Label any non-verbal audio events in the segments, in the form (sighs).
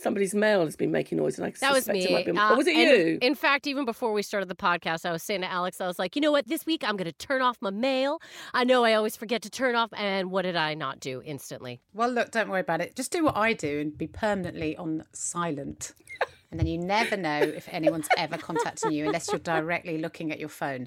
Somebody's mail has been making noise, and I That was suspect it might be- Uh, oh, was it you? In fact, even before we started the podcast, I was saying to Alex, I was like, you know what? This week I'm going to turn off my mail. I know I always forget to turn off. And what did I not do instantly? Well, look, don't worry about it. Just do what I do and be permanently on silent. And then you never know if anyone's ever contacting you unless you're directly looking at your phone.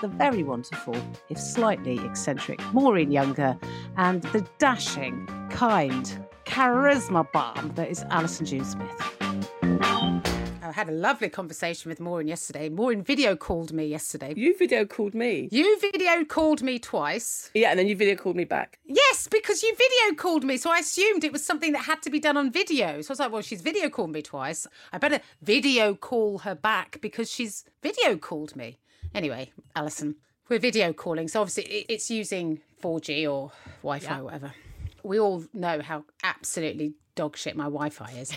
the very wonderful, if slightly eccentric Maureen Younger, and the dashing, kind, charisma bomb that is Alison June Smith. I had a lovely conversation with Maureen yesterday. Maureen video called me yesterday. You video called me. You video called me twice. Yeah, and then you video called me back. Yes, because you video called me, so I assumed it was something that had to be done on video. So I was like, well, she's video called me twice. I better video call her back because she's video called me. Anyway, Alison, we're video calling, so obviously it's using 4G or Wi-Fi or whatever. We all know how absolutely dog shit my Wi-Fi is.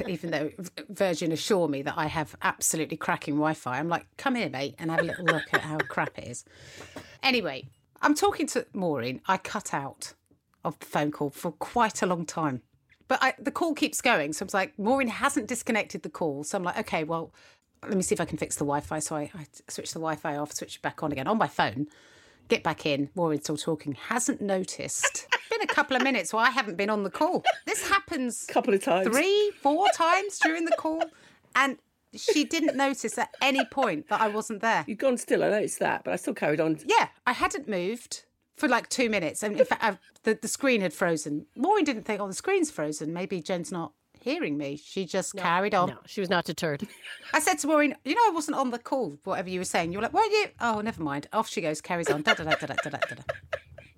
(laughs) Even though Virgin assure me that I have absolutely cracking Wi-Fi, I'm like, come here, mate, and have a little look at how crap it is. Anyway, I'm talking to Maureen. I cut out of the phone call for quite a long time. But I, the call keeps going. So I was like, Maureen hasn't disconnected the call. So I'm like, okay, well, let me see if I can fix the Wi Fi. So I, I switch the Wi Fi off, switch it back on again on my phone, get back in. Maureen's still talking, hasn't noticed. (laughs) been a couple of minutes while I haven't been on the call. This happens a Couple of times. three, four times during the call. And she didn't notice at any point that I wasn't there. You'd gone still, I noticed that, but I still carried on. Yeah, I hadn't moved for like two minutes. And in fact, I, the, the screen had frozen. Maureen didn't think, oh, the screen's frozen. Maybe Jen's not hearing me. She just carried on. No, she was not deterred. (laughs) I said to Maureen, you know, I wasn't on the call, whatever you were saying. You were like, weren't you? Oh, never mind. Off she goes, carries on. Da, da, da, da, da, da, da, da.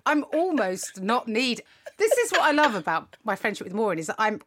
I'm almost not need. This is what I love about my friendship with Maureen is that I'm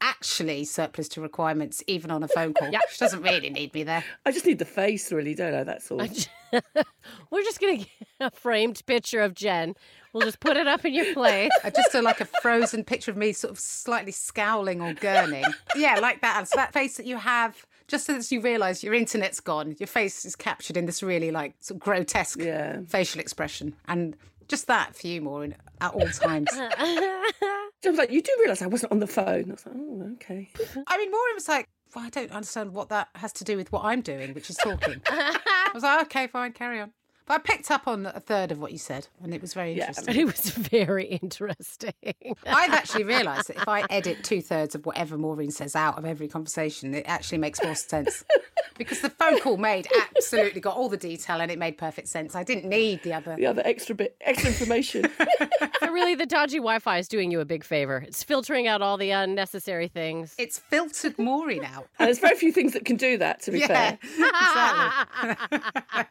actually surplus to requirements, even on a phone call. yeah. She doesn't really need me there. I just need the face, really, don't I? That's all. (laughs) We're just going to get a framed picture of Jen. We'll just put it up in your place. I just do like a frozen picture of me sort of slightly scowling or gurning. Yeah, like that. It's that face that you have just as you realise your internet's gone. Your face is captured in this really like sort of grotesque Yeah. facial expression. And just that for you, Maureen, at all times. (laughs) I was like, you do realise I wasn't on the phone. I was like, oh, okay. I mean, Maureen was like, well, I don't understand what that has to do with what I'm doing, which is talking. I was like, okay, fine, carry on. But I picked up on a third of what you said, and it was very Yeah, interesting. But (laughs) it was very interesting. (laughs) I've actually realised that if I edit two thirds of whatever Maureen says out of every conversation, it actually makes more sense. (laughs) Because the phone call made absolutely got all the detail and it made perfect sense. I didn't need the other. The other extra bit, extra information. so really, the dodgy Wi-Fi is doing you a big favor. It's filtering out all the unnecessary things. It's filtered Maureen out. and there's very few things that can do that, to be Yeah, fair. exactly.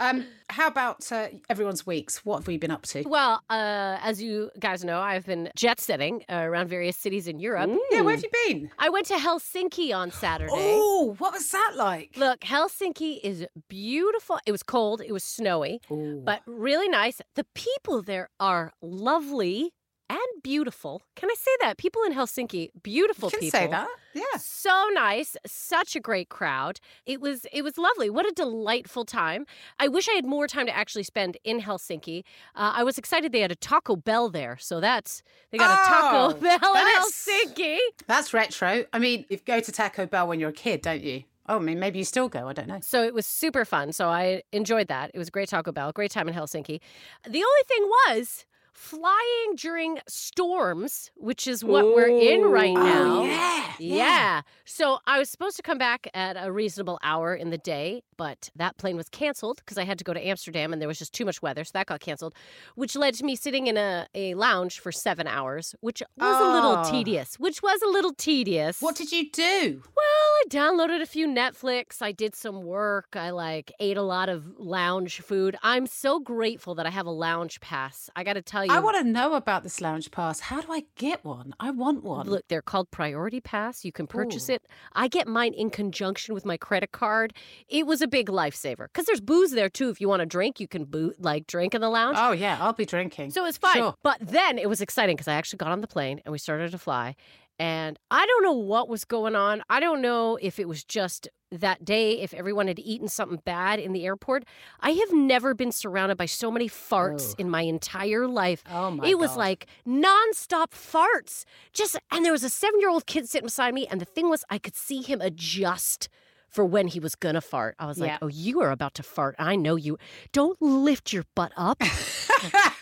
Um, how about uh, everyone's weeks? What have we been up to? Well, uh, as you guys know, I've been jet setting uh, around various cities in Europe. Yeah, where have you been? I went to Helsinki on Saturday. Oh, what was that like? Look, Helsinki is beautiful. It was cold, it was snowy, but really nice. The people there are lovely and beautiful. Can I say that? People in Helsinki, beautiful You can people. say that. Yeah. So nice, such a great crowd. It was it was lovely. What a delightful time. I wish I had more time to actually spend in Helsinki. Uh, I was excited they had a Taco Bell there, so that's they got a Oh, Taco (laughs) Bell in Helsinki. That's retro. I mean, you go to Taco Bell when you're a kid, don't you? Oh, I mean, maybe you still go. I don't know. So it was super fun. So I enjoyed that. It was a great Taco Bell, great time in Helsinki. The only thing was flying during storms, which is what we're in right oh, now. Oh, yeah. Yeah. So I was supposed to come back at a reasonable hour in the day, but that plane was canceled because I had to go to Amsterdam and there was just too much weather. So that got canceled, which led to me sitting in a, a lounge for seven hours, which was a little Oh. tedious, which was a little tedious. What did you do? Well, I downloaded a few Netflix. I did some work. I like ate a lot of lounge food. I'm so grateful that I have a lounge pass. I got to tell you. I want to know about this lounge pass. How do I get one? I want one. Look, they're called Priority Pass. You can purchase Ooh. it. I get mine in conjunction with my credit card. It was a big lifesaver because there's booze there too. If you want to drink, you can boot like drink in the lounge. Oh yeah, I'll be drinking. So it's fine. Sure. But then it was exciting because I actually got on the plane and we started to fly. And I don't know what was going on. I don't know if it was just that day, if everyone had eaten something bad in the airport. I have never been surrounded by so many farts Oh. in my entire life. Oh, my It was like nonstop farts. Just and there was a seven year old kid sitting beside me, and the thing was I could see him adjust for when he was gonna fart. I was like, Oh, you are about to fart. I know you. Don't lift your butt up. (laughs)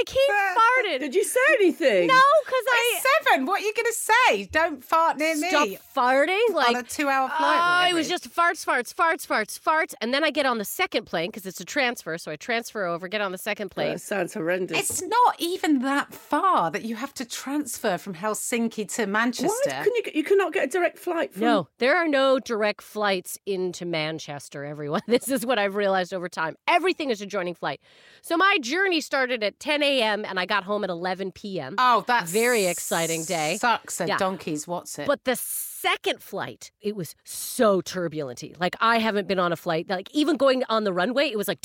like he farted. Did you say anything? No, because I It's seven. What are you going to say? Don't fart near stop me farting. Like on a two-hour flight. Oh, it was just farts, farts, farts, farts, farts, and then I get on the second plane because it's a transfer. So I transfer over, get on the second plane. That sounds horrendous. It's not even that far that you have to transfer from Helsinki to Manchester. Why can you? You cannot get a direct flight. From... No, there are no direct flights into Manchester, everyone. (laughs) This is what I've realized over time. Everything is a joining flight. So my journey started at 10 a.m. and I got home at 11 p.m. Oh, that's Very exciting day. Sucks a Yeah. donkey's. What's it? But the second flight, it was so turbulenty. Like I haven't been on a flight. Like even going on the runway, it was like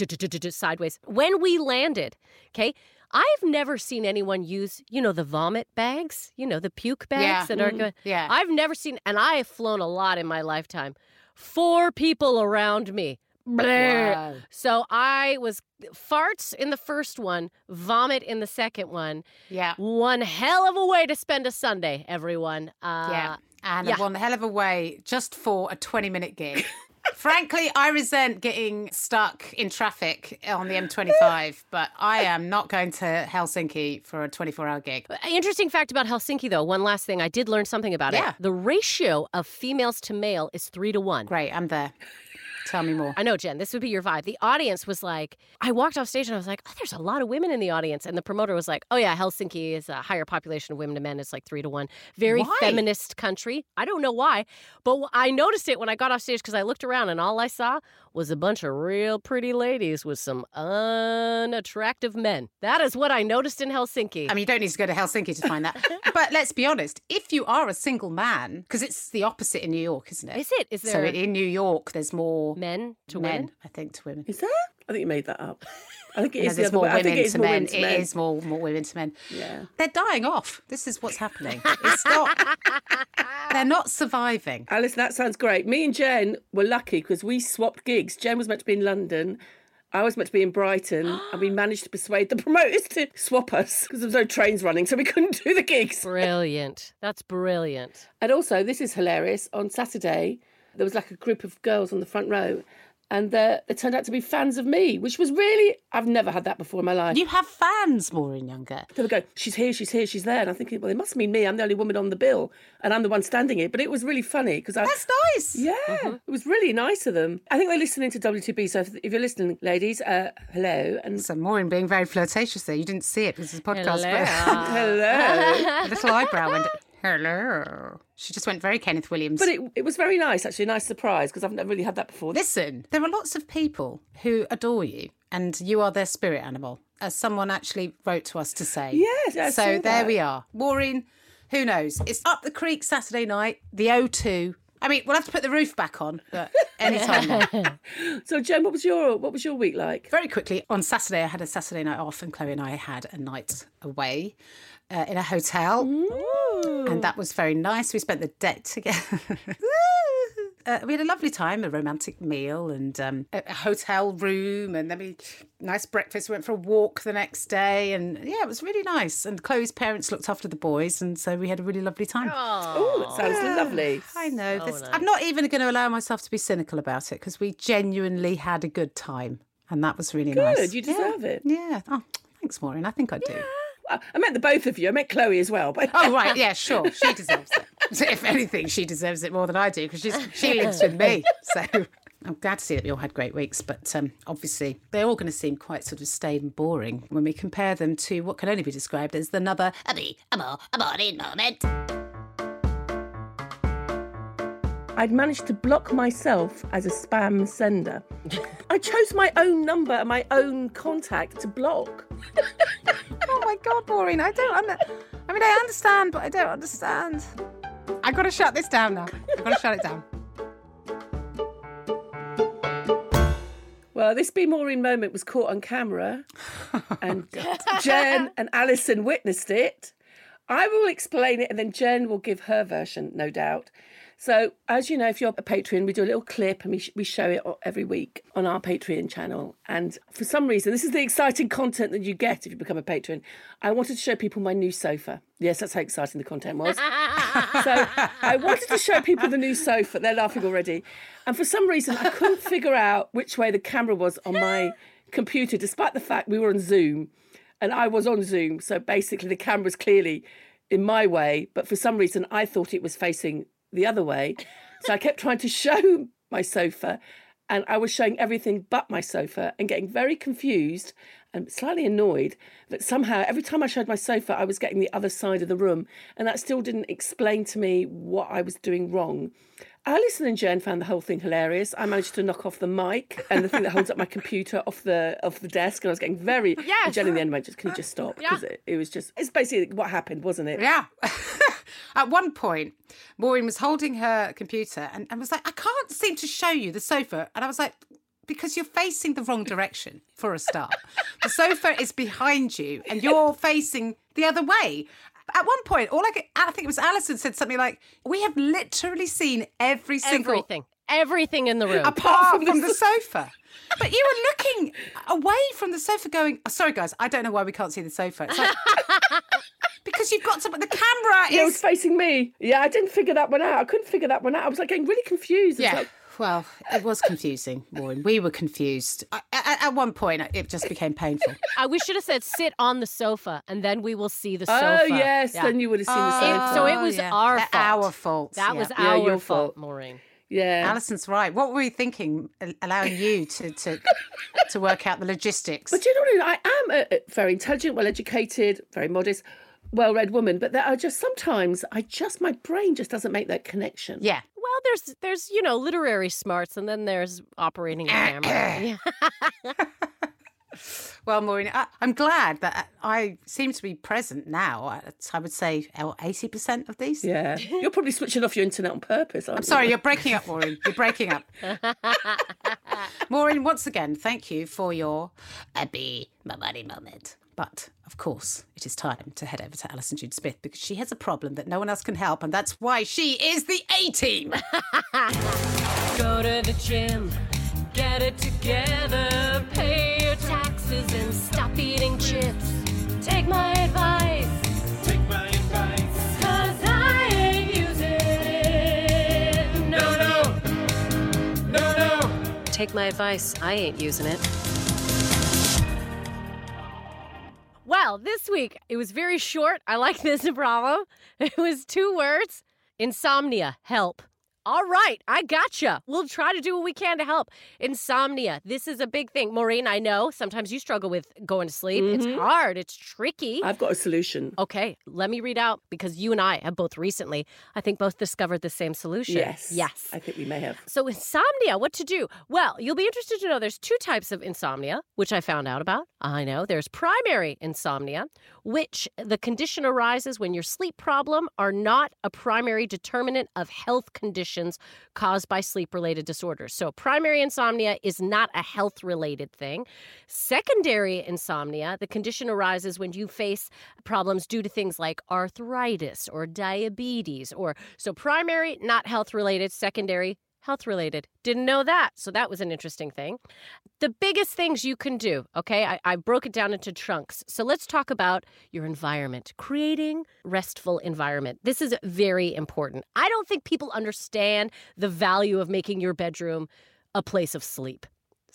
sideways. When we landed, okay, I've never seen anyone use, you know, the vomit bags, you know, the puke bags Yeah. that are Mm, going. yeah. I've never seen, and I have flown a lot in my lifetime. Four people around me. Wow. So I was farts in the first one, vomit in the second one. yeah. One hell of a way to spend a Sunday, everyone. Uh, Yeah. And yeah. one hell of a way just for a 20 minute gig. (laughs) Frankly, I resent getting stuck in traffic on the M25, (laughs) but I am not going to Helsinki for a 24 hour gig. Interesting fact about Helsinki, though. One last thing. I did learn something about Yeah. it. The ratio of females to male is three to one. Great, I'm there. Tell me more. I know, Jen, this would be your vibe. The audience was like, I walked off stage and I was like, oh, there's a lot of women in the audience. And the promoter was like, oh, yeah, Helsinki is a higher population of women to men. It's like three to one. Very Why? feminist country. I don't know why, but I noticed it when I got off stage because I looked around and all I saw was a bunch of real pretty ladies with some unattractive men. That is what I noticed in Helsinki. I mean, you don't need to go to Helsinki to find that. (laughs) but let's be honest, if you are a single man, because it's the opposite in New York, isn't it? is it? Is there? so in New York, there's more men to men, women? I think, to women. Is that? I think you made that up. I think it (laughs) No, is the there's other more way. I think women it is to more men. women to men. It is more, more women to men. Yeah. They're dying off. This is what's happening. It's not. (laughs) they're not surviving. Alice, that sounds great. Me and Jen were lucky because we swapped gigs. Jen was meant to be in London. I was meant to be in Brighton, (gasps) and we managed to persuade the (laughs) promoters to swap us because there was no trains running, so we couldn't do the gigs. Brilliant. That's brilliant. And also, this is hilarious. On Saturday, there was like a group of girls on the front row, and they they turned out to be fans of me, which was really I've never had that before in my life. You have fans, Maureen Younger. They would go, she's here, she's here, she's there. And I'm thinking, well, it must mean me. I'm the only woman on the bill, and I'm the one standing here. But it was really funny because I. That's nice. Yeah, it was really nice of them. I think they're listening to WTB. So if, if you're listening, ladies, uh, hello. And So Maureen being very flirtatious there. You didn't see it because it's a podcast. but- hello. (laughs) (laughs) a little eyebrow went, hello. She just went very Kenneth Williams. but it, it was very nice, actually, a nice surprise because I've never really had that before. Listen, there are lots of people who adore you and you are their spirit animal, as someone actually wrote to us to say. Yes, I So there we are. Maureen, who knows? It's up the creek Saturday night, the O2. I mean, we'll have to put the roof back on, but anytime. (laughs) So, Jen, what was your what was your week like? Very quickly, on Saturday, I had a Saturday night off, and Chloe and I had a night away uh, in a hotel. And that was very nice. We spent the day together. (laughs) Uh, we had a lovely time, a romantic meal and um, a, a hotel room, and then we nice breakfast. We went for a walk the next day, and yeah, it was really nice. And Chloe's parents looked after the boys, and so we had a really lovely time. Oh, that sounds lovely. I know. this, I'm not even going to allow myself to be cynical about it because we genuinely had a good time, and that was really nice. Good, you deserve yeah. it. Yeah. Oh, thanks, Maureen. I think I do. Well, I meant the both of you. I meant Chloe as well. But Oh right, yeah, sure. She deserves it. (laughs) If anything, she deserves it more than I do because she's she lives with me. (laughs) So I'm glad to see that we all had great weeks, but um, obviously they're all going to seem quite sort of staid and boring when we compare them to what can only be described as another a me, a more, a boring moment. I'd managed to block myself as a spam sender. (laughs) I chose my own number and my own contact to block. Oh my god, Maureen, I don't. Under- I mean, I understand, but I don't understand. I've got to shut this down now. I've got to shut it down. Well, this Be Maureen moment was caught on camera, and (laughs) oh, Jen and Alison witnessed it. I will explain it, and then Jen will give her version, no doubt. So, as you know, if you're a Patreon, we do a little clip and we, sh- we show it every week on our Patreon channel. And for some reason, this is the exciting content that you get if you become a patron. I wanted to show people my new sofa. Yes, that's how exciting the content was. so I wanted to show people the new sofa. They're laughing already. And for some reason, I couldn't (laughs) figure out which way the camera was on my computer, despite the fact we were on Zoom and I was on Zoom. So basically, the camera was clearly in my way, but for some reason, I thought it was facing the other way. So I kept trying to show (laughs) my sofa, and I was showing everything but my sofa and getting very confused and slightly annoyed that somehow every time I showed my sofa, I was getting the other side of the room, and that still didn't explain to me what I was doing wrong. Alison and Jen found the whole thing hilarious. I managed to knock off the mic and the thing that holds up my computer off the off the desk, and I was getting very. (laughs) Yes. And Jen in the end went, "Just can you just stop?" Because it, it was just. It's basically what happened, wasn't it? Yeah. (laughs) At one point, Maureen was holding her computer and, and was like, I can't seem to show you the sofa. And I was like, because you're facing the wrong direction for a start. the sofa is behind you and you're facing the other way. At one point, all I could, I think it was Alison said something like, We have literally seen every single Everything. Everything in the room. apart from the (laughs) sofa. But you were looking away from the sofa, going, oh, "Sorry, guys, I don't know why we can't see the sofa." It's like, (laughs) because you've got to. The camera Yeah, it was facing me. Yeah, I didn't figure that one out. I couldn't figure that one out. I was like getting really confused. It's Yeah. like, Well, it was confusing, Maureen. We were confused. I- At, at one point, it just became painful. Uh, we should have said sit on the sofa and then we will see the sofa. oh sofa. yes, Yeah. then you would have seen the It- sofa. so it was yeah. our fault. Our fault. That yeah. was Yeah, our your fault, fault. Maureen. yeah. Alison's right. What were we thinking? Allowing you to to to work out the logistics. But you know what? I am a, a very intelligent, well-educated, very modest, well-read woman. But there are just sometimes I just my brain just doesn't make that connection. yeah. Well, there's there's you know literary smarts and then there's operating a camera. (laughs) (laughs) Well, Maureen, I, I'm glad that I seem to be present now. at, I would say oh, eighty percent of these. Yeah. (laughs) You're probably switching off your internet on purpose. Aren't I'm you? sorry, you're breaking up, Maureen. You're breaking up. Maureen, once again, thank you for your a be my buddy moment. But of course, it is time to head over to Alison Jude Smith because she has a problem that no one else can help, and that's why she is the A team. (laughs) Go to the gym, get it together, pay your taxes and stop eating chips. Take my advice. Take my advice. Cause I ain't using it. No, no. No, no. Take my advice. I ain't using it. Well, this week it was very short. I like this (laughs) problem. It was two words insomnia, help. All right, I gotcha. We'll try to do what we can to help. Insomnia. This is a big thing. Maureen, I know sometimes you struggle with going to sleep. It's mm-hmm. hard, it's tricky. I've got a solution. Okay, let me read out because you and I have both recently, I think, both discovered the same solution. Yes. Yes. I think we may have. So, insomnia, what to do? Well, you'll be interested to know there's two types of insomnia, which I found out about. I know there's primary insomnia, which the condition arises when your sleep problem are not a primary determinant of health condition. Caused by sleep related disorders. So, primary insomnia is not a health related thing. Secondary insomnia, the condition arises when you face problems due to things like arthritis or diabetes or so primary not health related, secondary health related. Didn't know that. So that was an interesting thing. The biggest things you can do, okay, I, I, broke it down into chunks. So let's talk about your environment, creating restful environment. This is very important. I don't think people understand the value of making your bedroom a place of sleep.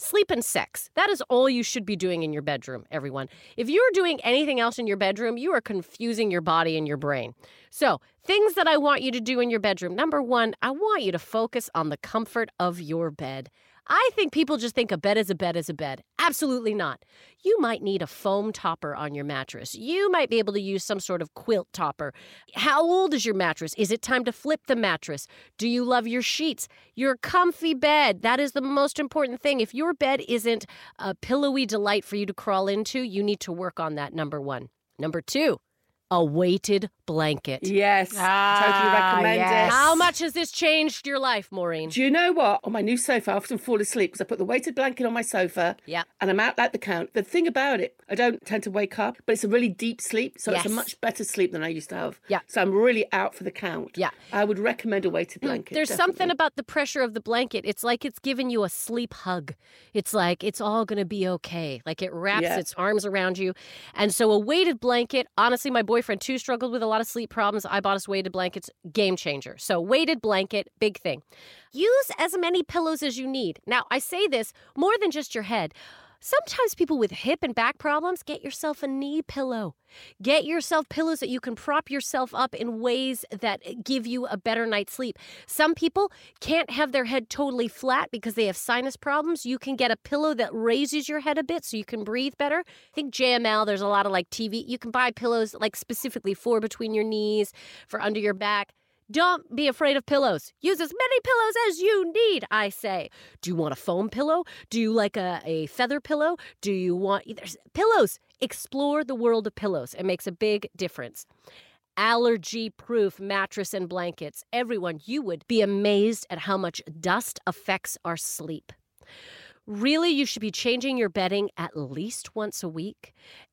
Sleep and sex. That is all you should be doing in your bedroom, everyone. If you're doing anything else in your bedroom, you are confusing your body and your brain. So, things that I want you to do in your bedroom. Number one, I want you to focus on the comfort of your bed. I think people just think a bed is a bed is a bed. Absolutely not. You might need a foam topper on your mattress. You might be able to use some sort of quilt topper. How old is your mattress? Is it time to flip the mattress? Do you love your sheets? Your comfy bed. That is the most important thing. If your bed isn't a pillowy delight for you to crawl into, you need to work on that, number one. Number two, a weighted blanket. Yes, Ah, totally recommend yes. it. How much has this changed your life, Maureen? Do you know what? On my new sofa, I often fall asleep because I put the weighted blanket on my sofa. Yeah. And I'm out like the count. The thing about it, I don't tend to wake up, but it's a really deep sleep. So it's a much better sleep than I used to have. Yeah. So I'm really out for the count. Yeah. I would recommend a weighted blanket. There's something about the pressure of the blanket. It's like it's giving you a sleep hug. It's like it's all going to be okay. Like it wraps Yeah. its arms around you. And so a weighted blanket, honestly, my boyfriend too struggled with a lot of sleep problems. I bought us weighted blankets, game changer. So weighted blanket, big thing. Use as many pillows as you need. Now, I say this more than just your head. Sometimes people with hip and back problems get yourself a knee pillow. Get yourself pillows that you can prop yourself up in ways that eh, give you a better night's sleep. Some people can't have their head totally flat because they have sinus problems. You can get a pillow that raises your head a bit so you can breathe better. I think JML, there's a lot of like TV. You can buy pillows like specifically for between your knees, for under your back. Don't be afraid of pillows. Use as many pillows as you need, I say. Do you want a foam pillow? Do you like a, a feather pillow? Do you want there's pillows? Explore the world of pillows. It makes a big difference. Allergy proof mattress and blankets. Everyone, you would be amazed at how much dust affects our sleep. Really, you should be changing your bedding at least once a week.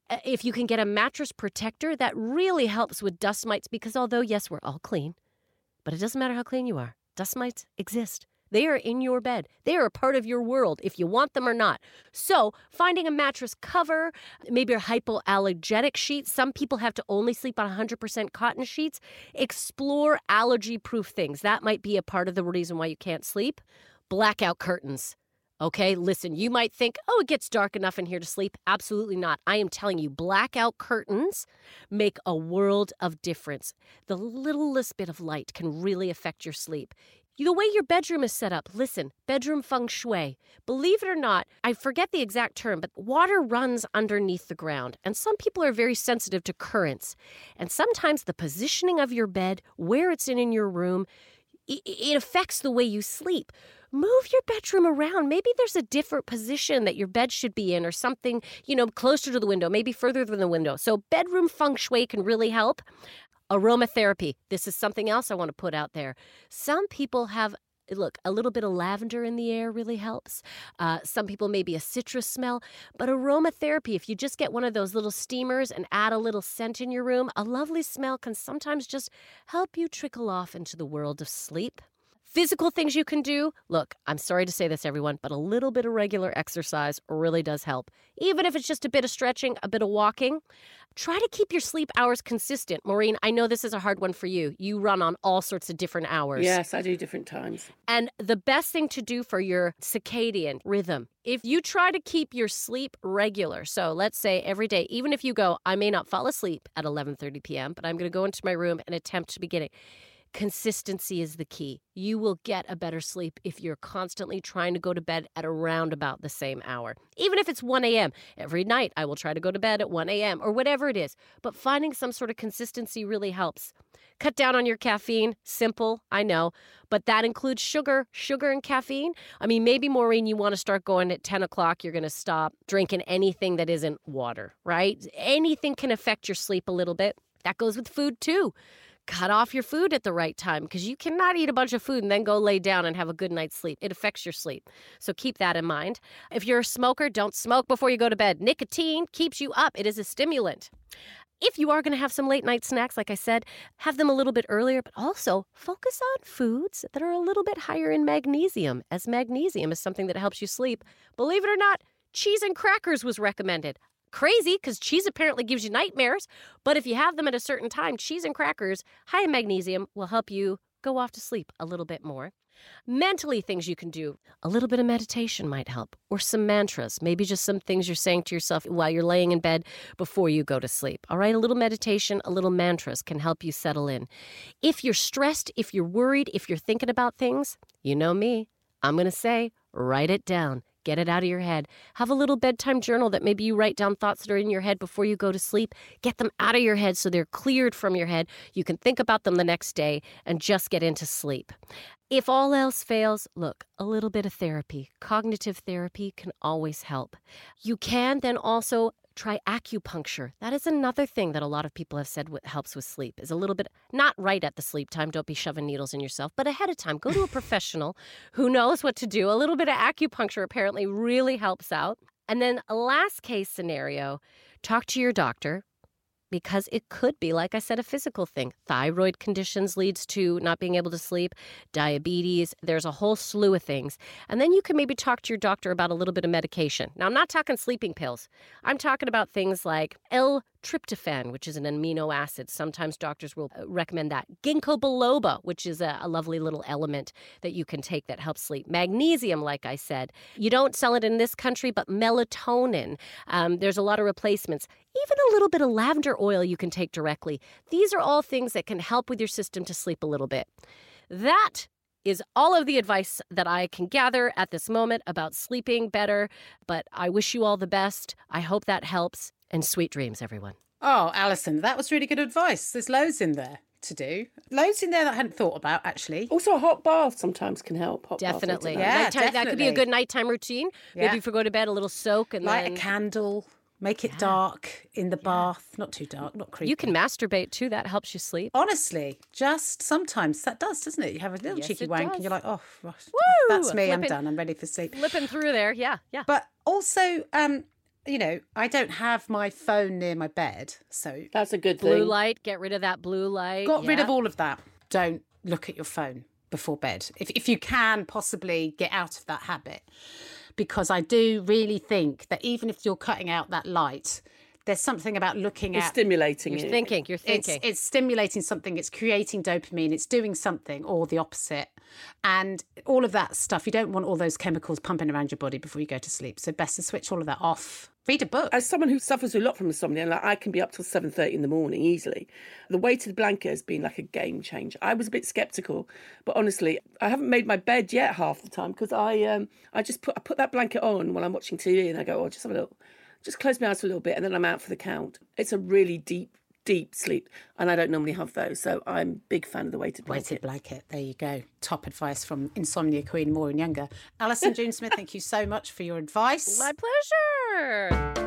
Uh, If you can get a mattress protector, that really helps with dust mites because although, yes, we're all clean, but it doesn't matter how clean you are. Dust mites exist. They are in your bed. They are a part of your world, if you want them or not. So, finding a mattress cover, maybe a hypoallergenic sheet. Some people have to only sleep on 100% cotton sheets. Explore allergy proof things. That might be a part of the reason why you can't sleep. Blackout curtains. Okay, listen, you might think, oh, it gets dark enough in here to sleep. Absolutely not. I am telling you, blackout curtains make a world of difference. The littlest bit of light can really affect your sleep. The way your bedroom is set up, listen, bedroom feng shui. Believe it or not, I forget the exact term, but water runs underneath the ground. And some people are very sensitive to currents. And sometimes the positioning of your bed, where it's in in your room, it affects the way you sleep. Move your bedroom around. Maybe there's a different position that your bed should be in or something, you know, closer to the window, maybe further than the window. So, bedroom feng shui can really help. Aromatherapy. This is something else I want to put out there. Some people have look, a little bit of lavender in the air really helps. Uh, some people maybe a citrus smell, but aromatherapy, if you just get one of those little steamers and add a little scent in your room, a lovely smell can sometimes just help you trickle off into the world of sleep. Physical things you can do. Look, I'm sorry to say this, everyone, but a little bit of regular exercise really does help. Even if it's just a bit of stretching, a bit of walking. Try to keep your sleep hours consistent. Maureen, I know this is a hard one for you. You run on all sorts of different hours. Yes, I do different times. And the best thing to do for your circadian rhythm, if you try to keep your sleep regular, so let's say every day, even if you go, I may not fall asleep at 11:30 p.m., but I'm going to go into my room and attempt to begin it. Consistency is the key. You will get a better sleep if you're constantly trying to go to bed at around about the same hour. Even if it's 1 a.m. Every night, I will try to go to bed at 1 a.m. or whatever it is. But finding some sort of consistency really helps. Cut down on your caffeine. Simple, I know. But that includes sugar, sugar and caffeine. I mean, maybe, Maureen, you want to start going at 10 o'clock. You're going to stop drinking anything that isn't water, right? Anything can affect your sleep a little bit. That goes with food too. Cut off your food at the right time because you cannot eat a bunch of food and then go lay down and have a good night's sleep. It affects your sleep. So keep that in mind. If you're a smoker, don't smoke before you go to bed. Nicotine keeps you up, it is a stimulant. If you are going to have some late night snacks, like I said, have them a little bit earlier, but also focus on foods that are a little bit higher in magnesium, as magnesium is something that helps you sleep. Believe it or not, cheese and crackers was recommended. Crazy because cheese apparently gives you nightmares, but if you have them at a certain time, cheese and crackers, high in magnesium, will help you go off to sleep a little bit more. Mentally, things you can do. A little bit of meditation might help, or some mantras, maybe just some things you're saying to yourself while you're laying in bed before you go to sleep. All right, a little meditation, a little mantras can help you settle in. If you're stressed, if you're worried, if you're thinking about things, you know me. I'm going to say, write it down. Get it out of your head. Have a little bedtime journal that maybe you write down thoughts that are in your head before you go to sleep. Get them out of your head so they're cleared from your head. You can think about them the next day and just get into sleep. If all else fails, look, a little bit of therapy, cognitive therapy can always help. You can then also try acupuncture. That is another thing that a lot of people have said helps with sleep. Is a little bit not right at the sleep time, don't be shoving needles in yourself, but ahead of time, go to a (laughs) professional who knows what to do. A little bit of acupuncture apparently really helps out. And then a last case scenario, talk to your doctor because it could be like i said a physical thing. Thyroid conditions leads to not being able to sleep diabetes there's a whole slew of things. And then you can maybe talk to your doctor about a little bit of medication. Now i'm not talking sleeping pills. I'm talking about things like l tryptophan, which is an amino acid. Sometimes doctors will uh, recommend that. Ginkgo biloba, which is a, a, lovely little element that you can take that helps sleep. Magnesium, like I said. You don't sell it in this country, but melatonin. Um, there's a lot of replacements. Even a little bit of lavender oil you can take directly. These are all things that can help with your system to sleep a little bit. That is all of the advice that I can gather at this moment about sleeping better. But I wish you all the best. I hope that helps. And sweet dreams, everyone. Oh, Alison, that was really good advice. There's loads in there to do. Loads in there that I hadn't thought about, actually. Also, a hot bath sometimes can help. Hot definitely. Yeah, nighttime, definitely. That could be a good nighttime routine. Yeah. Maybe if you go to bed, a little soak and Light then... a candle. Make it dark in the bath. Not too dark, not creepy. You can masturbate too. That helps you sleep. Honestly, just sometimes that does, doesn't it? You have a little Yes, cheeky it wank does. and you're like, oh, gosh, Woo! that's me. I'm done. I'm ready for sleep. Flipping through there. Yeah, yeah. But also, um, you know, I don't have my phone near my bed, so That's a good blue thing. light. Get rid of that blue light. got rid of all of that. Don't look at your phone before bed. If if you can possibly get out of that habit. Because I do really think that even if you're cutting out that light, there's something about looking It's at stimulating You're you. thinking. You're it's, thinking. it's stimulating something, it's creating dopamine, it's doing something, or the opposite. And all of that stuff, you don't want all those chemicals pumping around your body before you go to sleep. So best to switch all of that off. Read a book. As someone who suffers a lot from insomnia, like I can be up till seven thirty in the morning easily. The weighted blanket has been like a game changer. I was a bit skeptical, but honestly, I haven't made my bed yet half the time because I um I just put I put that blanket on while I'm watching TV and I go, oh, just have a little, just close my eyes for a little bit, and then I'm out for the count. It's a really deep, deep sleep, and I don't normally have those, so I'm a big fan of the weighted blanket. Weighted blanket. There you go. Top advice from Insomnia Queen Maureen Younger. Alison June Smith, thank you so much for your advice. My pleasure.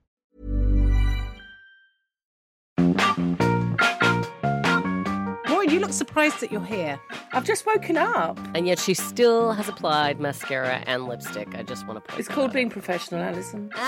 Maureen, you look surprised that you're here. I've just woken up. And yet she still has applied mascara and lipstick. I just want to point It's called out. being professional, Alison. (laughs)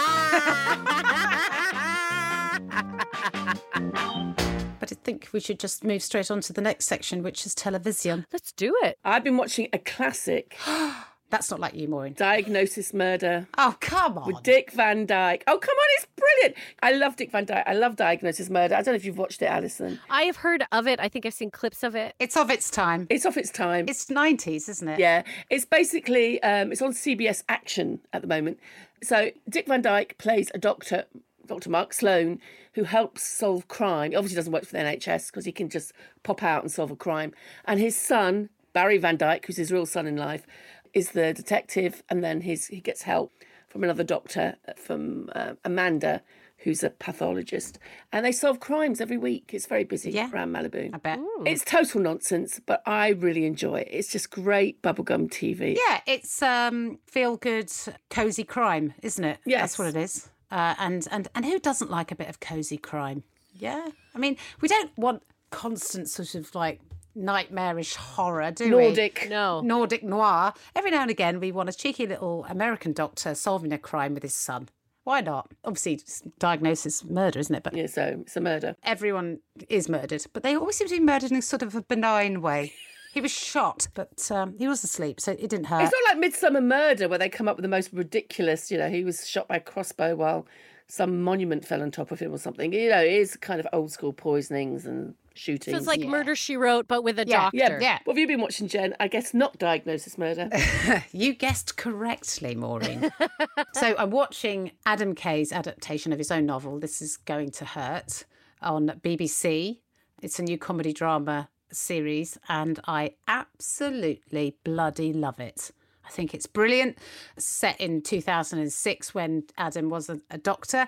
But I think we should just move straight on to the next section, which is television. Let's do it. I've been watching a classic, (gasps) (gasps) That's not like you, Maureen. Diagnosis Murder. Oh, come on. With Dick Van Dyke. Oh, come on, it's brilliant. I love Dick Van Dyke. I love Diagnosis Murder. I don't know if you've watched it, Alison. I have heard of it. I think I've seen clips of it. It's of its time. It's off its time. It's 90s, isn't it? Yeah, it's basically um, it's on CBS Action at the moment. So Dick Van Dyke plays a doctor, Dr. Mark Sloan, who helps solve crime. He obviously doesn't work for the NHS because he can just pop out and solve a crime. And his son Barry Van Dyke, who's his real son in life, is the detective, and then his he gets help from another doctor, from uh, Amanda. Who's a pathologist, and they solve crimes every week. It's very busy Yeah. around Malibu. I bet. It's total nonsense, but I really enjoy it. It's just great bubblegum TV. Yeah, it's um, feel good, cozy crime, isn't it? Yes. That's what it is. Uh, and, and, and who doesn't like a bit of cozy crime? Yeah. I mean, we don't want constant sort of like nightmarish horror, do we? Nordic. No. Nordic noir. Every now and again, we want a cheeky little American doctor solving a crime with his son. Why not? Obviously, diagnosis murder, isn't it? But Yeah, so it's a murder. everyone is murdered, but they always seem to be murdered in a sort of a benign way. He was shot, but um, he was asleep, so it didn't hurt. It's not like Midsomer Murder where they come up with the most ridiculous, you know, he was shot by a crossbow while some monument fell on top of him or something. You know, it is kind of old school poisonings and shootings. So it's like Murder She Wrote, but with a Yeah, doctor. yeah, Yeah. What have you been watching, Jen? I guess not Diagnosis Murder. (laughs) You guessed correctly, Maureen. (laughs) so I'm watching Adam Kay's adaptation of his own novel, This Is Going to Hurt, on BBC. It's a new comedy drama series, and I absolutely bloody love it. I think it's brilliant. Set in 2006 when Adam was a, a doctor.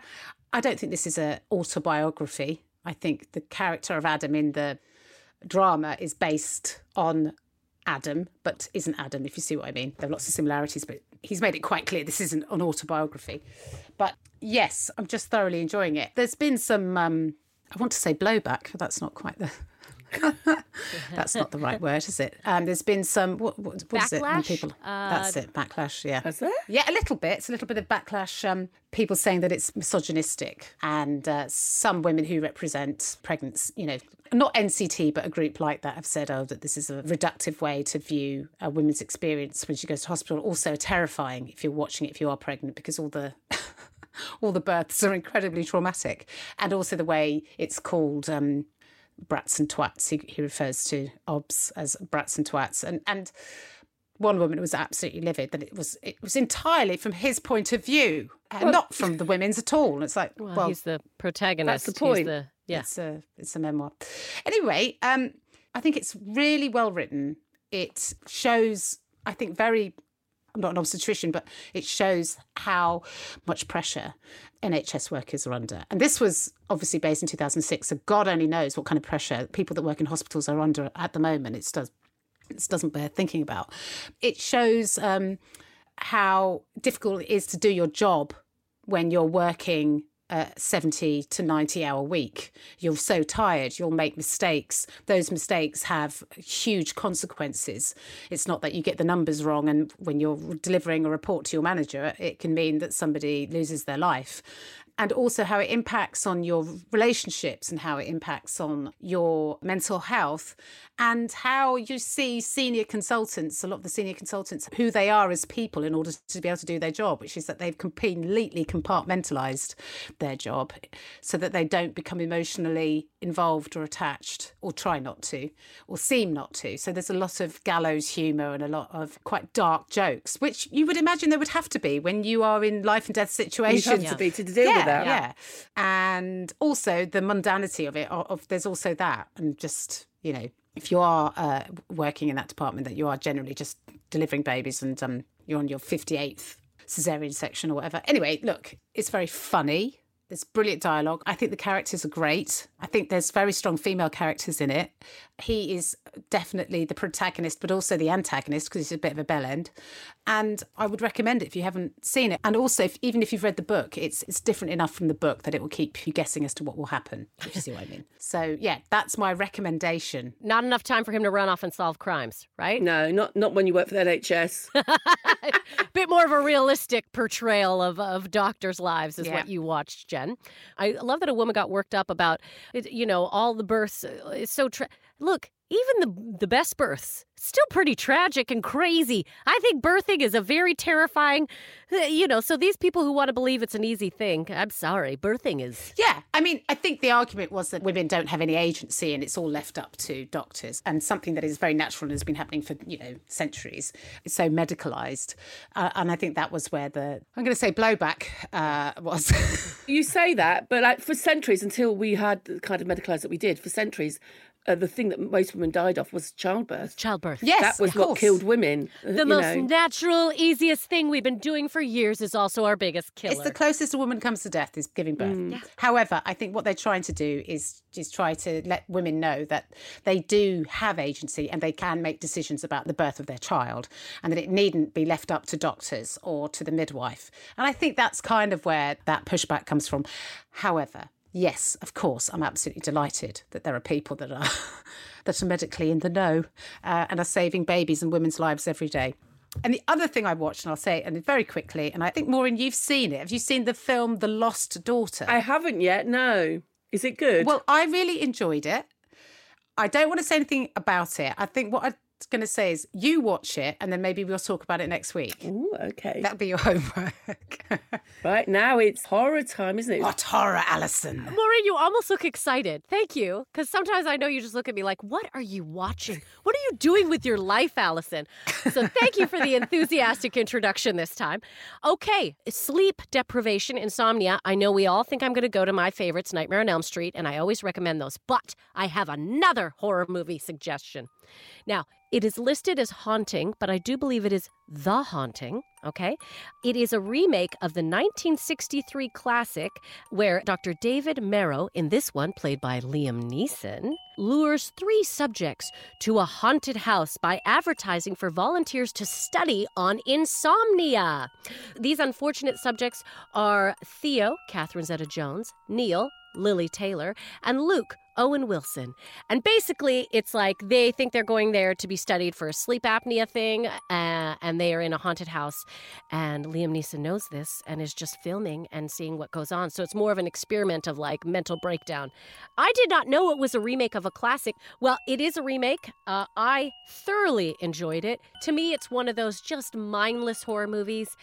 I don't think this is an autobiography. I think the character of Adam in the drama is based on Adam, but isn't Adam, if you see what I mean. There are lots of similarities, but he's made it quite clear this isn't an autobiography. But yes, I'm just thoroughly enjoying it. There's been some, um, I want to say blowback, but that's not quite the. (laughs) that's not the right (laughs) word, is it? Um, there's been some. What, what, what is it? When Backlash? people. that's it. Backlash. Yeah. Has there? Yeah, a little bit. It's a little bit of backlash. Um, people saying that it's misogynistic, and uh, some women who represent pregnant, you know, not NCT, but a group like that, have said, "Oh, that this is a reductive way to view a woman's experience when she goes to hospital." Also terrifying if you're watching it if you are pregnant, because all the (laughs) all the births are incredibly traumatic, and also the way it's called. Um, brats and twats. He, he refers to OBS as brats and twats, and and one woman was absolutely livid that it was it was entirely from his point of view, and not from the women's at all. It's like, Well, well, he's the protagonist. That's the point. the- yeah. it's a it's a memoir. Anyway, um, I think it's really well written. It shows, I think, very. I'm not an obstetrician, but it shows how much pressure NHS workers are under. And this was obviously based in 2006, so God only knows what kind of pressure people that work in hospitals are under at the moment. It does it doesn't bear thinking about. It shows um, how difficult it is to do your job when you're working a 70 to 90 hour week. You're so tired, you'll make mistakes. Those mistakes have huge consequences. It's not that you get the numbers wrong, and when you're delivering a report to your manager, it can mean that somebody loses their life and also how it impacts on your relationships and how it impacts on your mental health and how you see senior consultants, a lot of the senior consultants, who they are as people in order to be able to do their job, which is that they've completely compartmentalized their job so that they don't become emotionally involved or attached or try not to or seem not to. So there's a lot of gallows humor and a lot of quite dark jokes, which you would imagine there would have to be when you are in life and death situations. You have to be to deal yeah, with that. Yeah. And also the mundanity of it, of, of there's also that. And just, you know, if you are uh, working in that department, that you are generally just delivering babies and um, you're on your 58th cesarean section or whatever. Anyway, look, it's very funny. There's brilliant dialogue. I think the characters are great. I think there's very strong female characters in it. He is definitely the protagonist, but also the antagonist because he's a bit of a bell end. And I would recommend it if you haven't seen it. And also, if, even if you've read the book, it's it's different enough from the book that it will keep you guessing as to what will happen. If you see what I mean. (laughs) So yeah, that's my recommendation. Not enough time for him to run off and solve crimes, right? No, not not when you work for the NHS. (laughs) Bit more of a realistic portrayal of, of doctors' lives is Yeah. what you watched, Jen. I love that a woman got worked up about, it, you know, all the births. uh, It's so tra- look. Even the the best births, still pretty tragic and crazy. I think birthing is a very terrifying, uh, you know. So these people who want to believe it's an easy thing, I'm sorry, birthing is Yeah, I mean, I think the argument was that women don't have any agency and it's all left up to doctors, and something that is very natural and has been happening for you know centuries. It's so medicalized uh, and I think that was where the I'm going to say blowback uh, was. (laughs) you say that, but like for centuries, until we had the kind of medicalized that we did, for centuries, uh, the thing that most women died of was childbirth. childbirth. yes, that was of what course. killed women. uh, The you most know. natural, easiest thing we've been doing for years is also our biggest killer. It's the closest a woman comes to death is giving birth. However, I think what they're trying to do is is try to let women know that they do have agency and they can make decisions about the birth of their child, and that it needn't be left up to doctors or to the midwife. And I think that's kind of where that pushback comes from. However. Yes, of course, I'm absolutely delighted that there are people that are (laughs) that are medically in the know uh, and are saving babies and women's lives every day. And the other thing I watched, and I'll say it and very quickly, and I think Maureen, you've seen it. Have you seen the film The Lost Daughter? I haven't yet. No, is it good? Well, I really enjoyed it. I don't want to say anything about it. I think what I'm going to say is you watch it, and then maybe we'll talk about it next week. Ooh, okay. That'll be your homework. (laughs) right now it's horror time, isn't it? what horror, Alison? Maureen, you almost look excited. Thank you. Because sometimes I know you just look at me like, what are you watching? What are you doing with your life, Allison? So thank you for the enthusiastic introduction this time. Okay, sleep deprivation, insomnia. I know we all think I'm going to go to my favorites, Nightmare on Elm Street, and I always recommend those. But I have another horror movie suggestion. Now, it is listed as haunting, but I do believe it is The Haunting, okay? It is a remake of the 1963 classic where Dr. David Marrow, in this one played by Liam Neeson, lures three subjects to a haunted house by advertising for volunteers to study on insomnia. These unfortunate subjects are Theo, Catherine Zeta Jones, Neil, Lili Taylor, and Luke, Owen Wilson. And basically, it's like they think they're going there to be studied for a sleep apnea thing, uh, and they are in a haunted house. And Liam Neeson knows this and is just filming and seeing what goes on. So it's more of an experiment of like mental breakdown. I did not know it was a remake of a classic. Well, it is a remake. Uh, I thoroughly enjoyed it. To me, it's one of those just mindless horror movies.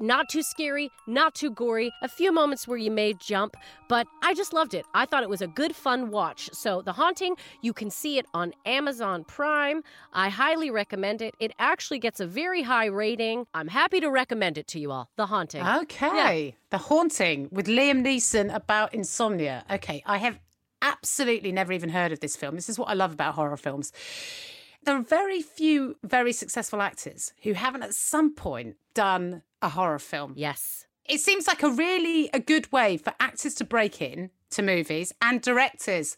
Not too scary, not too gory, a few moments where you may jump, but I just loved it. I thought it was a good, fun watch. So, The Haunting, you can see it on Amazon Prime. I highly recommend it. It actually gets a very high rating. I'm happy to recommend it to you all. The Haunting. Okay. The Haunting with Liam Neeson about insomnia. Okay. I have absolutely never even heard of this film. This is what I love about horror films. There are very few very successful actors who haven't at some point done a horror film. Yes. It seems like a really a good way for actors to break in to movies and directors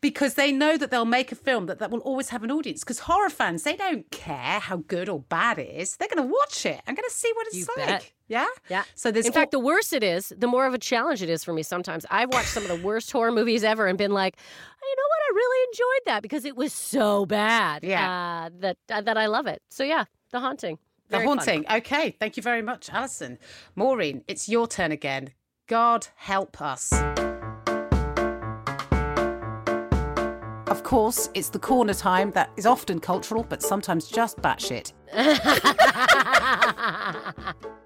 because they know that they'll make a film that, that will always have an audience because horror fans they don't care how good or bad it is they're going to watch it i'm going to see what it's You like bet. yeah Yeah. so there's In fact, the worse it is, the more of a challenge it is for me sometimes. I've watched some of the worst horror movies ever and been like, you know what? I really enjoyed that because it was so bad. Yeah. Uh, that uh, that I love it. So yeah, The Haunting. The Very fun. haunting okay thank you very much alison maureen it's your turn again god help us Of course, it's the corner time that is often cultural, but sometimes just batshit. (laughs) (laughs)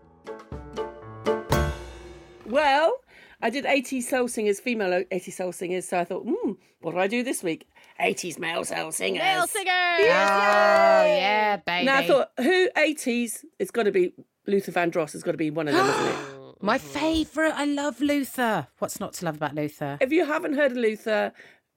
Well, I did 80 soul singers, female 80 soul singers, so I thought, hmm, what do I do this week? 80s male soul singers. Male singer. Oh, yeah, baby. Now I thought, who 80s? It's got to be Luther Vandross. Has got to be one of them, isn't it? (gasps) My favourite. I love Luther. What's not to love about Luther? If you haven't heard of Luther,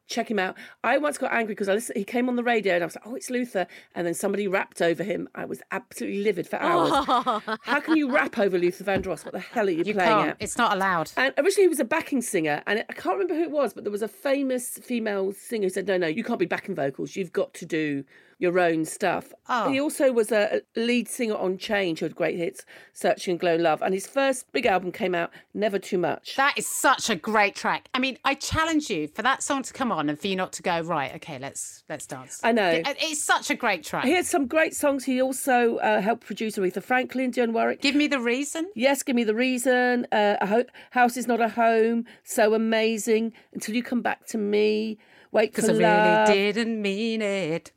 check him out. I once got angry because I listened, he came on the radio and I was like, oh, it's Luther. And then somebody rapped over him. I was absolutely livid for hours. (laughs) How can you rap over Luther Vandross? What the hell are you, You playing can't. at? It's not allowed. And originally he was a backing singer, and I can't remember who it was, but there was a famous female singer who said, "No, no, you can't be backing vocals. You've got to do your own stuff." Oh. He also was a lead singer on Change, who had great hits, "Searching and Glow Love," and his first big album came out, "Never Too Much." That is such a great track. I mean, I challenge you for that song to come on and for you not to go right. Okay, let's let's dance. I know. It's such a great track. He had some great songs. He also uh, helped produce Aretha Franklin, Dionne Warwick. Give me the reason. Yes, give me the reason. Uh, a ho- house is not a home. So amazing until you come back to me. Wait for Because I love. really didn't mean it.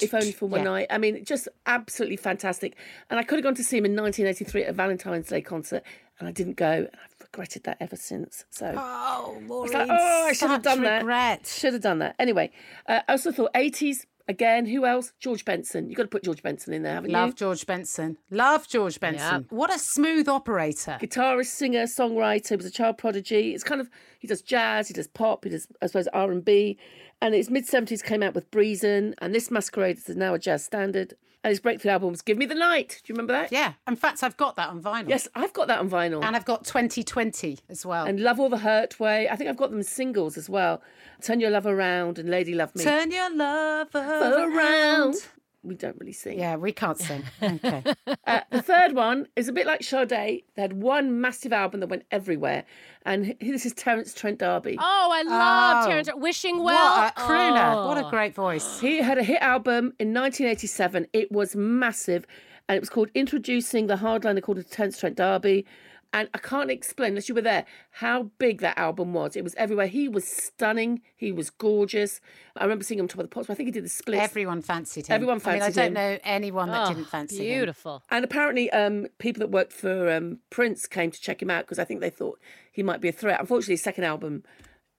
If only for one Yeah. night. I mean, just absolutely fantastic. And I could have gone to see him in 1983 at a Valentine's Day concert, and I didn't go. And I've regretted that ever since. So Oh, I was like, oh, I should have done regret. that. Should have done that. Anyway, uh, I also thought 80s again. Who else? George Benson. You've got to put George Benson in there, haven't Love you? Love George Benson. Love George Benson. What a smooth operator. Guitarist, singer, songwriter. He was a child prodigy. It's kind of he does jazz, he does pop, he does I suppose R and B. And his mid seventies came out with Breezin', and this Masquerade is now a jazz standard. And his breakthrough album was Give Me the Night. Do you remember that? Yeah. In fact, I've got that on vinyl. Yes, I've got that on vinyl. And I've got 2020 as well. and Love All the Hurt Way. I think I've got them singles as well. Turn Your Love Around and Lady Love Me. Turn your love around. Around. We don't really sing. Yeah, we can't sing. (laughs) Okay. Uh, the third one is a bit like Sade. They had one massive album that went everywhere. And this is Terence Trent D'Arby. Oh, I love Oh. Terence. Wishing well. what a crooner. What a Oh. great voice. He had a hit album in 1987. It was massive, and it was called Introducing the Hardline According Terence Trent D'Arby. And I can't explain, unless you were there, how big that album was. It was everywhere. He was stunning. He was gorgeous. I remember seeing him on top of the pops. I think he did the split. Everyone fancied him. Everyone I mean, I don't him. know anyone that Oh, didn't fancy him. Beautiful. And apparently, um, people that worked for um, Prince came to check him out because I think they thought he might be a threat. Unfortunately, his second album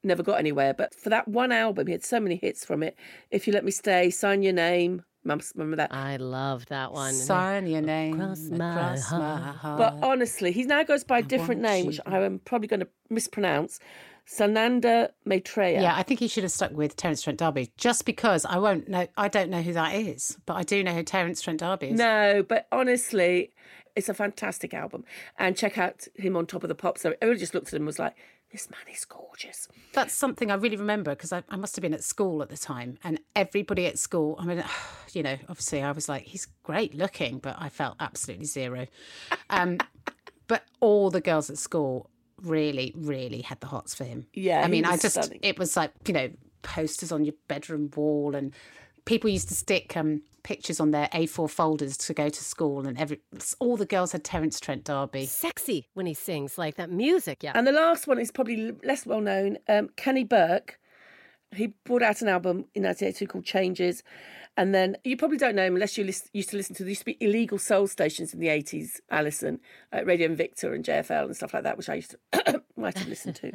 never got anywhere. But for that one album, he had so many hits from it. If You Let Me Stay, Sign Your Name. Mum's remember that. I love that one. Sign your name Across my across my heart. heart. But honestly, he now goes by a different name, you which I am probably going to mispronounce. Sananda Maitreya. Yeah, I think he should have stuck with Terence Trent D'Arby, just because I won't know. I don't know who that is, but I do know who Terence Trent D'Arby is. No, but honestly, it's a fantastic album. And check out him on top of the pops. So everybody just looked at him and was like, this man is gorgeous. That's something I really remember because I, I must have been at school at the time, and everybody at school. I mean, (sighs) you know, obviously I was like, he's great looking, but I felt absolutely zero. Um, (laughs) but all the girls at school really, really had the hots for him. Yeah, I mean, I just stunning. it was like you know posters on your bedroom wall, and people used to stick um, pictures on their A4 folders to go to school, and every all the girls had Terence Trent D'Arby. Sexy when he sings like that music. Yeah. And the last one is probably less well known. Um, Kenny Burke. He brought out an album in 1982 called Changes. And then you probably don't know him unless you lis- used to listen to there used to be illegal soul stations in the 80s, Alison, uh, Radio Invicta and JFL and stuff like that, which I used to might have listened to.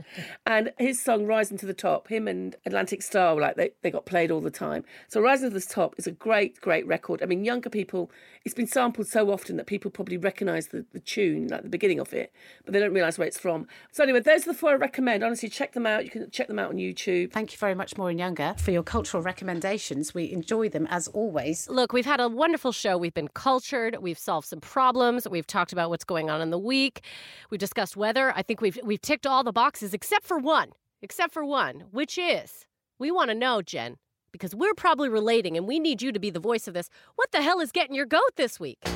And his song Rising to the Top, him and Atlantic Starr, like they, they got played all the time. So Rising to the Top is a great, great record. I mean, younger people, it's been sampled so often that people probably recognise the, the tune, like the beginning of it, but they don't realise where it's from. So anyway, those are the four I recommend. Honestly, check them out. You can check them out on YouTube. Thank you very much, Maureen Younger, for your cultural recommendations. We enjoy them as always. Look, we've had a wonderful show. We've been cultured. We've solved some problems. We've talked about what's going on in the week. We've discussed weather. I think we've we've ticked all the boxes except for one. Except for one, which is we want to know, Jen, because we're probably relating and we need you to be the voice of this. What the hell is getting your goat this week? I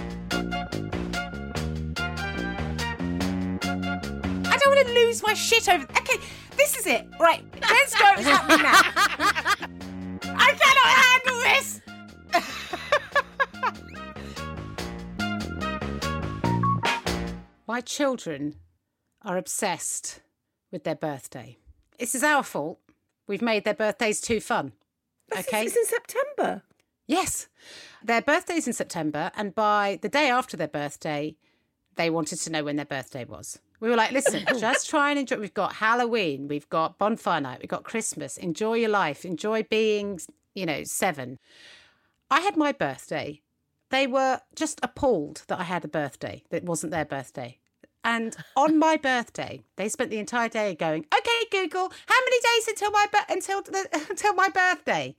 don't want to lose my shit over. Okay, this is it. Right, let's go. (laughs) It's happening now. I cannot handle this. my children are obsessed with their birthday. This is our fault. We've made their birthdays too fun. Okay. It's in September. Yes. Their birthday's in September, and by the day after their birthday, they wanted to know when their birthday was. We were like, listen, (coughs) just try and enjoy. We've got Halloween, we've got bonfire night, we've got Christmas. Enjoy your life. Enjoy being, you know, seven. I had my birthday. They were just appalled that I had a birthday that wasn't their birthday. And on my birthday, they spent the entire day going, "Okay, Google, how many days until my bir- until the, (laughs) until my birthday?"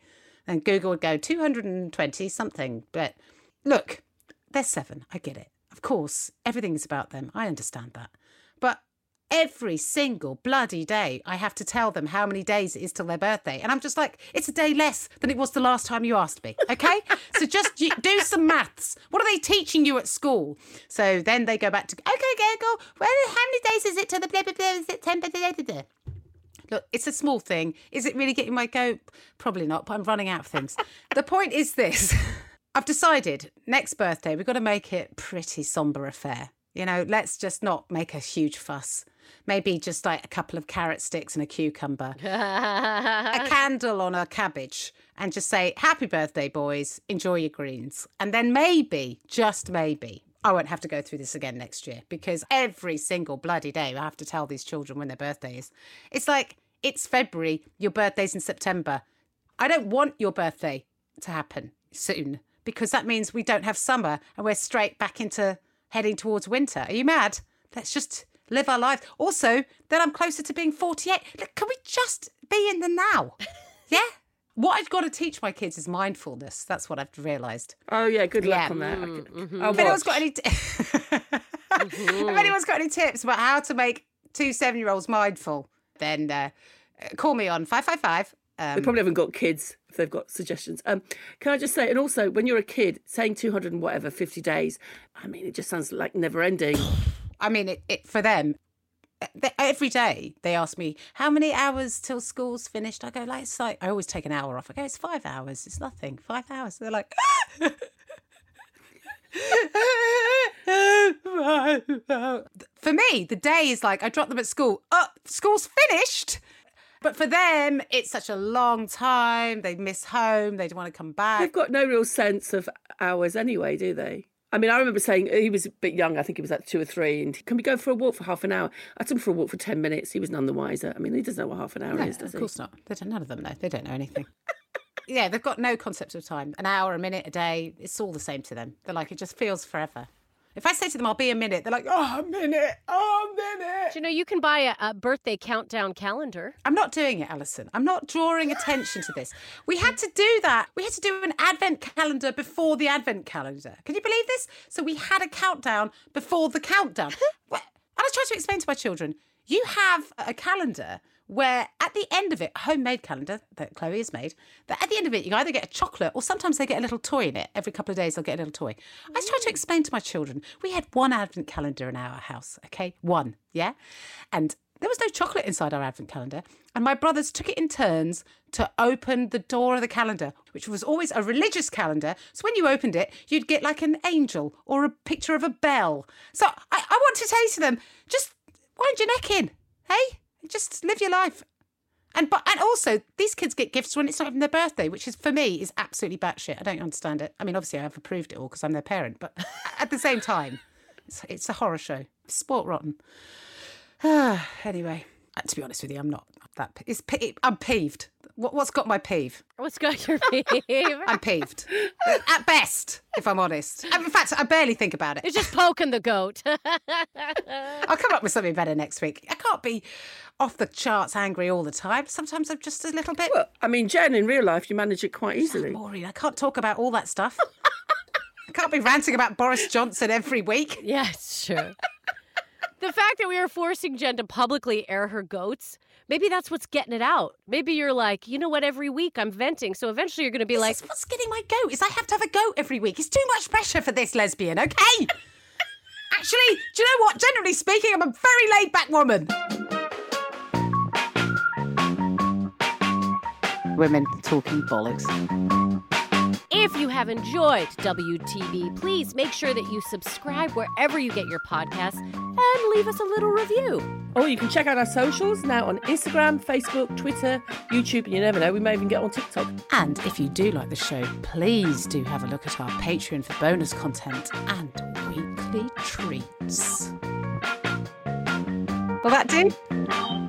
And Google would go 220 something. But look, they're seven. I get it. Of course, everything's about them. I understand that. But every single bloody day, I have to tell them how many days it is till their birthday. And I'm just like, it's a day less than it was the last time you asked me. Okay? (laughs) so just do some maths. What are they teaching you at school? So then they go back to, okay, Google, well, how many days is it till the blah, blah, blah, September? Blah, blah, blah. Look, it's a small thing. Is it really getting my goat? Probably not, but I'm running out of things. (laughs) the point is this (laughs) I've decided next birthday, we've got to make it pretty somber affair. You know, let's just not make a huge fuss. Maybe just like a couple of carrot sticks and a cucumber, (laughs) a candle on a cabbage, and just say, Happy birthday, boys. Enjoy your greens. And then maybe, just maybe, I won't have to go through this again next year because every single bloody day I have to tell these children when their birthday is. It's like, it's February, your birthday's in September. I don't want your birthday to happen soon because that means we don't have summer and we're straight back into heading towards winter. Are you mad? Let's just live our lives. Also, then I'm closer to being 48. Look, can we just be in the now? (laughs) Yeah? What I've got to teach my kids is mindfulness. That's what I've realised. Oh yeah, good luck Yeah. on that. I'll If anyone's watch. got any, t- (laughs) if anyone's got any tips about how to make two seven-year-olds mindful, then uh, call me on five five five. They Um, probably haven't got kids if they've got suggestions. Um, can I just say, and also when you're a kid, saying 200 and whatever, 50 days, I mean, it just sounds like never ending. (sighs) I mean, it, it for them. Every day they ask me how many hours till school's finished. I go like it's like I always take an hour off. I go it's five hours. It's nothing. Five hours. They're like. (laughs) (laughs) For me, the day is like I drop them at school. Oh, school's finished. But for them, it's such a long time. They miss home. They don't want to come back. They've got no real sense of hours anyway, do they? I mean, I remember saying he was a bit young. I think he was like two or three. And can we go for a walk for half an hour? I took him for a walk for 10 minutes. He was none the wiser. I mean, he doesn't know what half an hour No, is, does of he? Of course not. They don't, none of them know. They don't know anything. yeah, they've got no concept of time. An hour, a minute, a day, it's all the same to them. They're like, it just feels forever. If I say to them, I'll be a minute, they're like, oh, a minute, oh, a minute. Do you know you can buy a, a birthday countdown calendar? I'm not doing it, Alison. I'm not drawing attention to this. We had to do that. We had to do an advent calendar before the advent calendar. Can you believe this? So we had a countdown before the countdown. (laughs) And I tried to explain to my children, you have a calendar where at the end of it, homemade calendar that Chloe has made, that at the end of it, you either get a chocolate or sometimes they get a little toy in it. Every couple of days, they'll get a little toy. I was trying to explain to my children, we had one advent calendar in our house, okay? One, yeah? And there was no chocolate inside our advent calendar. And my brothers took it in turns to open the door of the calendar, which was always a religious calendar. So when you opened it, you'd get like an angel or a picture of a bell. So I, I want to say to them, just wind your neck in, hey? Just live your life. And but and also these kids get gifts when it's not even their birthday, which is for me is absolutely batshit. I don't understand it. I mean, obviously I've approved it all because I'm their parent, but (laughs) at the same time, it's, it's a horror show. Sport rotten. (sighs) anyway, uh, to be honest with you, I'm not that. pe- I'm peeved. What, what's got my peeve? What's got your (laughs) peeve? I'm peeved. At best, if I'm honest. In fact, I barely think about it. It's just poking the goat. (laughs) I'll come up with something better next week. I can't be off the charts angry all the time. Sometimes I'm just a little bit Well, I mean, Jen, in real life, you manage it quite easily. boring. I can't talk about all that stuff. I can't be ranting about Boris Johnson every week. yeah, it's true. the fact that we are forcing Jen to publicly air her goats, maybe that's what's getting it out. Maybe you're like, you know what, every week I'm venting. So eventually you're going to be like, This is what's getting my goat is I have to have a goat every week. It's too much pressure for this lesbian, okay? (laughs) Actually, do you know what? Generally speaking, I'm a very laid back woman. Women talking bollocks. If you have enjoyed WTB, please make sure that you subscribe wherever you get your podcasts and leave us a little review. Or you can check out our socials now on Instagram, Facebook, Twitter, YouTube, and you never know, we may even get on TikTok. And if you do like the show, please do have a look at our Patreon for bonus content and weekly treats. Will that do?